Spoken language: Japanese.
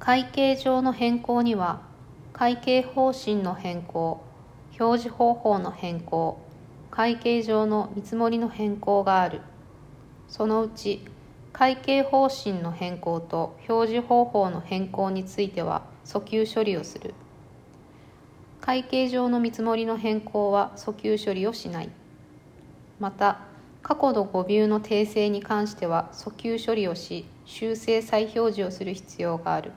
会計上の変更には会計方針の変更表示方法の変更会計上の見積もりの変更がある。そのうち会計方針の変更と表示方法の変更については訴求処理をする。会計上の見積もりの変更は訴求処理をしない。また過去の誤謬の訂正に関しては訴求処理をし修正再表示をする必要がある。